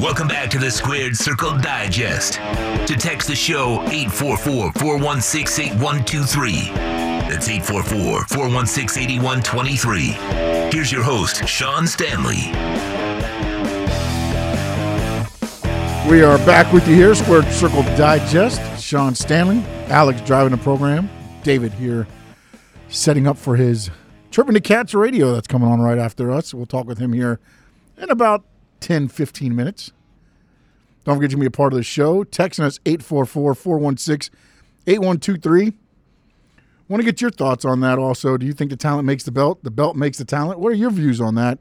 Welcome back to the Squared Circle Digest. To text the show 844 416 8123. That's 844 416 8123. Here's your host, Sean Stanley. We are back with you here, Squared Circle Digest. Sean Stanley, Alex driving the program, David here setting up for his Tripping the Cats radio that's coming on right after us. We'll talk with him here in about 10, 15 minutes. Don't forget to be a part of the show. Texting us 844 416 8123. Want to get your thoughts on that also. Do you think the talent makes the belt? The belt makes the talent? What are your views on that?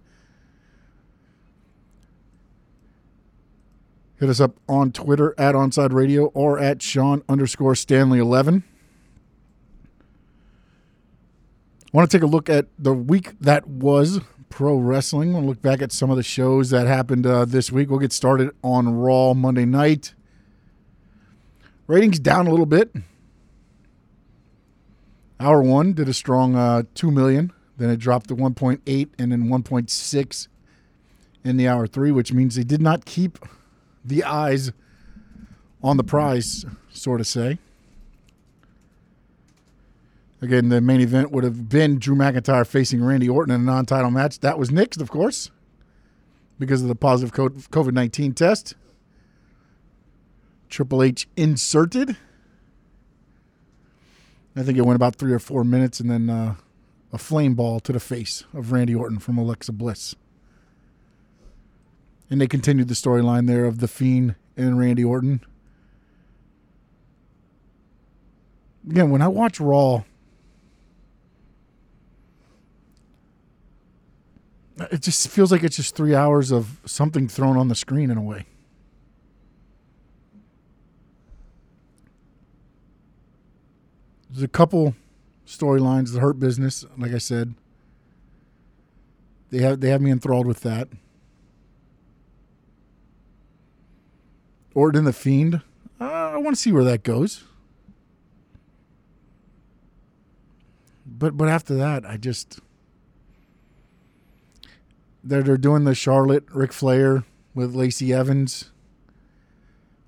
Hit us up on Twitter at Onside Radio or at Sean underscore Stanley 11. I want to take a look at the week that was pro wrestling. We'll look back at some of the shows that happened uh, this week. We'll get started on Raw Monday night. Ratings down a little bit. Hour one did a strong uh, 2 million. Then it dropped to 1.8 and then 1.6 in the hour three, which means they did not keep the eyes on the prize, sort of say. Again, the main event would have been Drew McIntyre facing Randy Orton in a non title match. That was nixed, of course, because of the positive COVID 19 test. Triple H inserted. I think it went about three or four minutes, and then uh, a flame ball to the face of Randy Orton from Alexa Bliss. And they continued the storyline there of The Fiend and Randy Orton. Again, when I watch Raw, it just feels like it's just three hours of something thrown on the screen in a way. There's a couple storylines, the Hurt Business, like I said. They have they have me enthralled with that. Orton the Fiend. Uh, I want to see where that goes. But but after that, I just they're they're doing the Charlotte Ric Flair with Lacey Evans.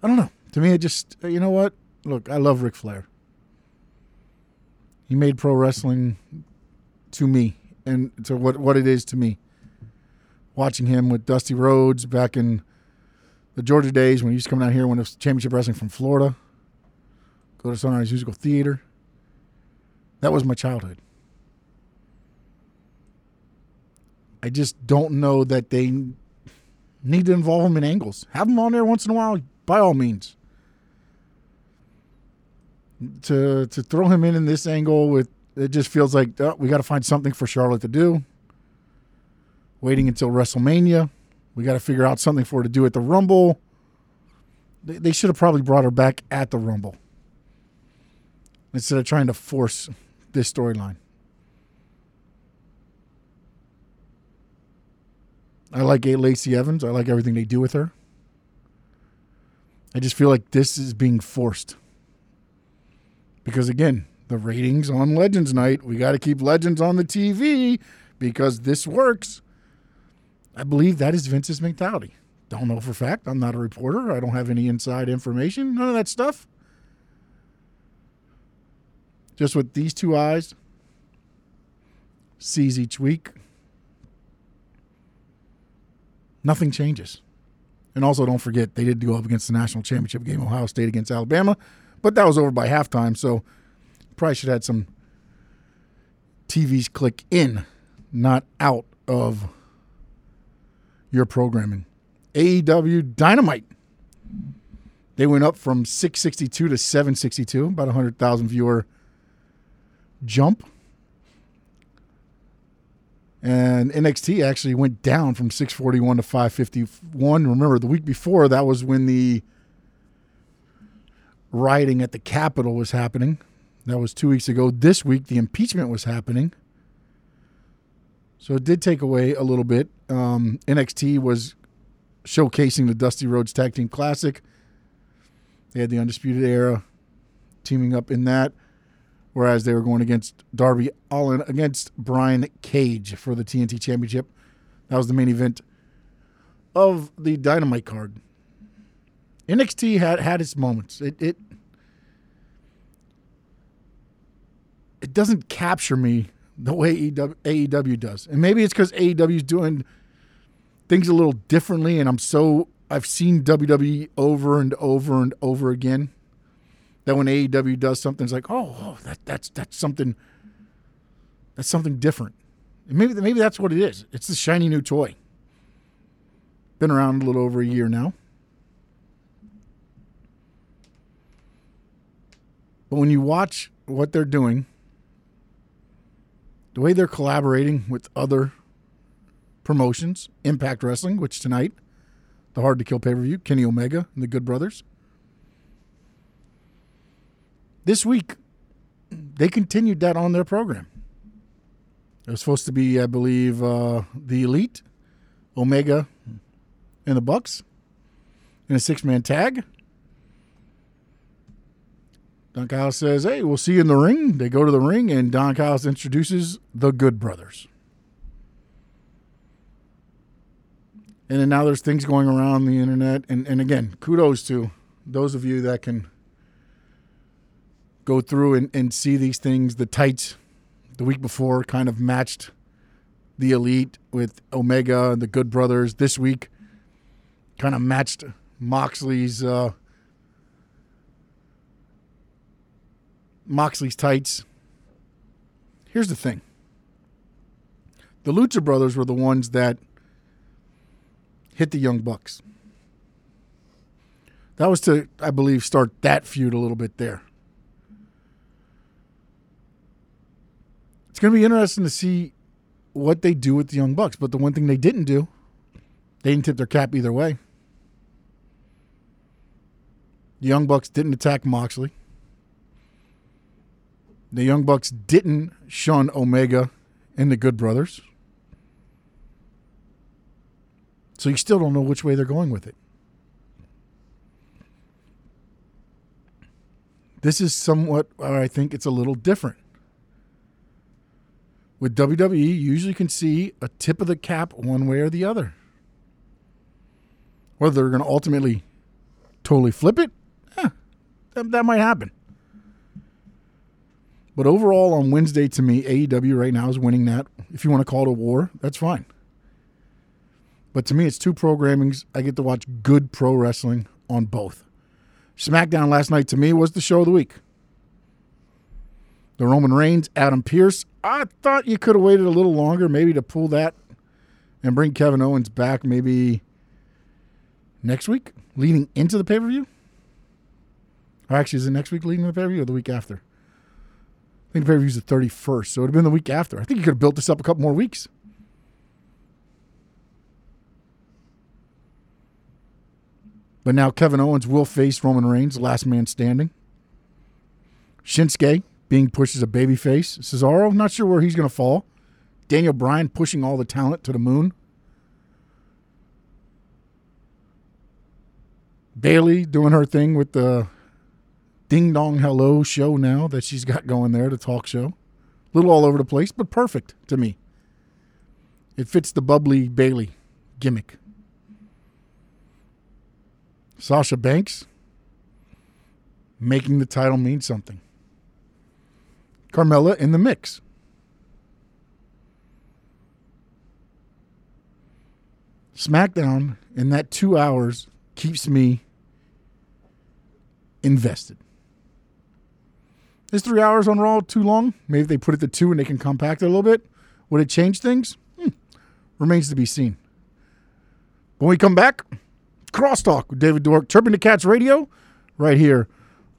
I don't know. To me, it just you know what? Look, I love Ric Flair. He made pro wrestling to me and to what what it is to me. Watching him with Dusty Rhodes back in the Georgia days when he used to come down here when it was championship wrestling from Florida, go to Sunrise Musical Theater. That was my childhood. I just don't know that they need to involve him in angles. Have him on there once in a while, by all means. To to throw him in in this angle with it just feels like oh, we got to find something for Charlotte to do. Waiting until WrestleMania. We got to figure out something for her to do at the Rumble. They, they should have probably brought her back at the Rumble instead of trying to force this storyline. I like. Lacey Evans. I like everything they do with her. I just feel like this is being forced. Because again, the ratings on Legends Night, we got to keep Legends on the TV because this works. I believe that is Vince's mentality. Don't know for fact. I'm not a reporter. I don't have any inside information. None of that stuff. Just with these two eyes, sees each week. Nothing changes. And also, don't forget, they did go up against the national championship game, Ohio State against Alabama, but that was over by halftime. So, probably should have had some TVs click in, not out of your programming. AEW Dynamite. They went up from 662 to 762, about 100,000 viewer jump. And NXT actually went down from 641 to 551. Remember, the week before, that was when the rioting at the Capitol was happening. That was two weeks ago. This week, the impeachment was happening. So it did take away a little bit. Um, NXT was showcasing the Dusty Rhodes Tag Team Classic. They had the Undisputed Era teaming up in that, whereas they were going against Darby Allin against Brian Cage for the TNT Championship. That was the main event of the Dynamite card, NXT had had its moments. It it it doesn't capture me the way AEW does, and maybe it's because AEW is doing things a little differently, and I'm so I've seen WWE over and over and over again that when AEW does something, it's like, oh, oh that that's that's something that's something different. And maybe maybe that's what it is. It's the shiny new toy. Been around a little over a year now. But when you watch what they're doing, the way they're collaborating with other promotions, Impact Wrestling, which tonight, the Hard to Kill pay per view, Kenny Omega and the Good Brothers. This week, they continued that on their program. It was supposed to be, I believe, uh, the Elite, Omega, and the Bucks in a six man tag. Don Callis says, Hey, we'll see you in the ring. They go to the ring, and Don Callis introduces the Good Brothers. And then now there's things going around the internet. And, and again, kudos to those of you that can go through and, and see these things. The tights the week before kind of matched the Elite with Omega and the Good Brothers. This week kind of matched Moxley's uh, Moxley's tights. Here's the thing. The Lucha Brothers were the ones that hit the Young Bucks. That was to, I believe, start that feud a little bit there. It's going to be interesting to see what they do with the Young Bucks. But the one thing they didn't do, they didn't tip their cap either way. The Young Bucks didn't attack Moxley. The Young Bucks didn't shun Omega and the Good Brothers. So you still don't know which way they're going with it. This is somewhat, I think it's a little different. With WWE, you usually can see a tip of the cap one way or the other. Whether they're going to ultimately totally flip it, eh, that, that might happen. But overall, on Wednesday, to me, AEW right now is winning that. If you want to call it a war, that's fine. But to me, it's two programmings. I get to watch good pro wrestling on both. SmackDown last night to me was the show of the week. The Roman Reigns, Adam Pearce. I thought you could have waited a little longer, maybe to pull that and bring Kevin Owens back maybe next week, leading into the pay per view. Or actually, is it next week leading the pay per view or the week after? I think the pay per view is the 31st, so it would have been the week after. I think you could have built this up a couple more weeks. But now Kevin Owens will face Roman Reigns, last man standing. Shinsuke being pushed as a babyface. Cesaro, not sure where he's going to fall. Daniel Bryan pushing all the talent to the moon. Bayley doing her thing with the Ding Dong Hello show now that she's got going there, the talk show. A little all over the place, but perfect to me. It fits the bubbly Bayley gimmick. Sasha Banks making the title mean something. Carmella in the mix. SmackDown in that two hours keeps me invested. Is three hours on Raw too long? Maybe they put it to two and they can compact it a little bit. Would it change things? Hmm. Remains to be seen. When we come back, Crosstalk with David Dork, Chirping the Cats Radio, right here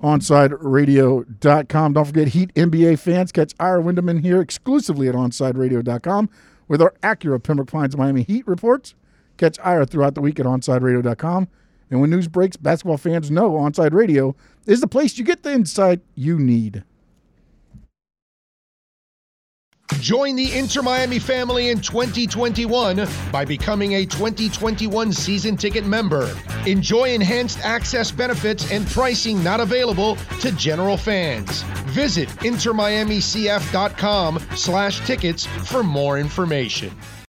OnSideRadio.com. Don't forget, Heat NBA fans, catch Ira Winderman here exclusively at OnSideRadio.com with our Acura Pembroke Pines Miami Heat reports. Catch Ira throughout the week at OnSideRadio.com. And when news breaks, basketball fans know Onside Radio is the place you get the insight you need. Join the Inter Miami family in 2021 by becoming a 2021 season ticket member. Enjoy enhanced access benefits and pricing not available to general fans. Visit intermiamicf.com slash tickets for more information.